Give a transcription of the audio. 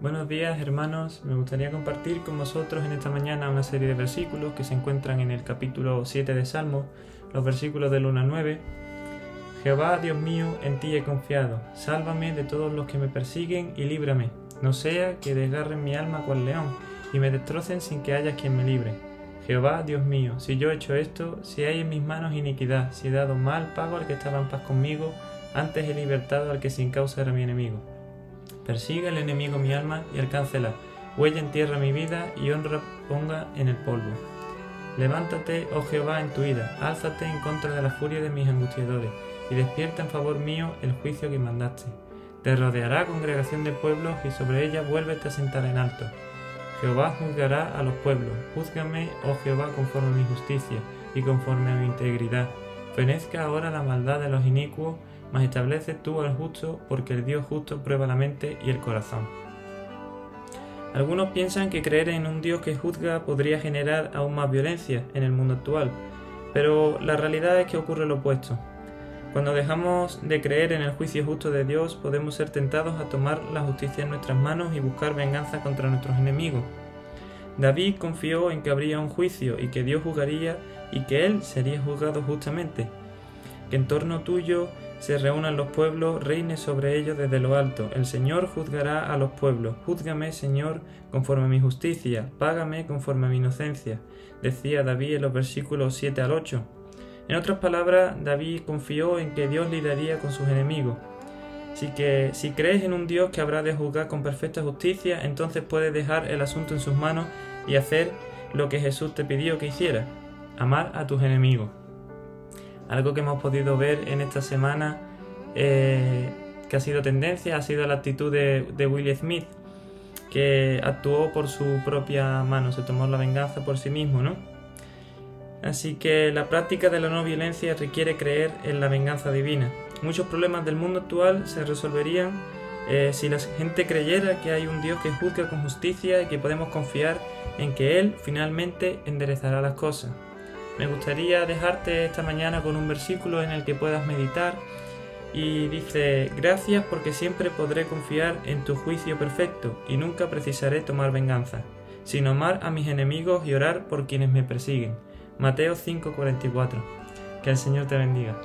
Buenos días hermanos, me gustaría compartir con vosotros en esta mañana una serie de versículos que se encuentran en el capítulo 7 de Salmo, los versículos del 1 al 9. Jehová, Dios mío, en ti he confiado, sálvame de todos los que me persiguen y líbrame, no sea que desgarren mi alma cual león y me destrocen sin que haya quien me libre. Jehová, Dios mío, si yo he hecho esto, si hay en mis manos iniquidad, si he dado mal pago al que estaba en paz conmigo, antes he libertado al que sin causa era mi enemigo. Persiga el enemigo mi alma y alcáncela. Huella en tierra mi vida y honra ponga en el polvo. Levántate, oh Jehová, en tu ira, álzate en contra de la furia de mis angustiadores, y despierta en favor mío el juicio que mandaste. Te rodeará congregación de pueblos, y sobre ella vuélvete a sentar en alto. Jehová juzgará a los pueblos, júzgame, oh Jehová, conforme a mi justicia, y conforme a mi integridad. Fenezca ahora la maldad de los inicuos, mas establece tú al justo, porque el Dios justo prueba la mente y el corazón. Algunos piensan que creer en un Dios que juzga podría generar aún más violencia en el mundo actual, pero la realidad es que ocurre lo opuesto. Cuando dejamos de creer en el juicio justo de Dios, podemos ser tentados a tomar la justicia en nuestras manos y buscar venganza contra nuestros enemigos. David confió en que habría un juicio y que Dios juzgaría y que él sería juzgado justamente. Que en torno tuyo se reúnan los pueblos, reine sobre ellos desde lo alto. El Señor juzgará a los pueblos. Júzgame, Señor, conforme a mi justicia, págame conforme a mi inocencia, decía David en los versículos 7 al 8. En otras palabras, David confió en que Dios lidiaría con sus enemigos. Así que si crees en un Dios que habrá de juzgar con perfecta justicia, entonces puedes dejar el asunto en sus manos y hacer lo que Jesús te pidió que hiciera, amar a tus enemigos. Algo que hemos podido ver en esta semana eh, que ha sido tendencia ha sido la actitud de, de Will Smith, que actuó por su propia mano, se tomó la venganza por sí mismo, ¿no? Así que la práctica de la no violencia requiere creer en la venganza divina. Muchos problemas del mundo actual se resolverían eh, si la gente creyera que hay un Dios que juzga con justicia y que podemos confiar en que Él finalmente enderezará las cosas. Me gustaría dejarte esta mañana con un versículo en el que puedas meditar y dice, gracias porque siempre podré confiar en tu juicio perfecto y nunca precisaré tomar venganza, sino amar a mis enemigos y orar por quienes me persiguen. Mateo 5:44. Que el Señor te bendiga.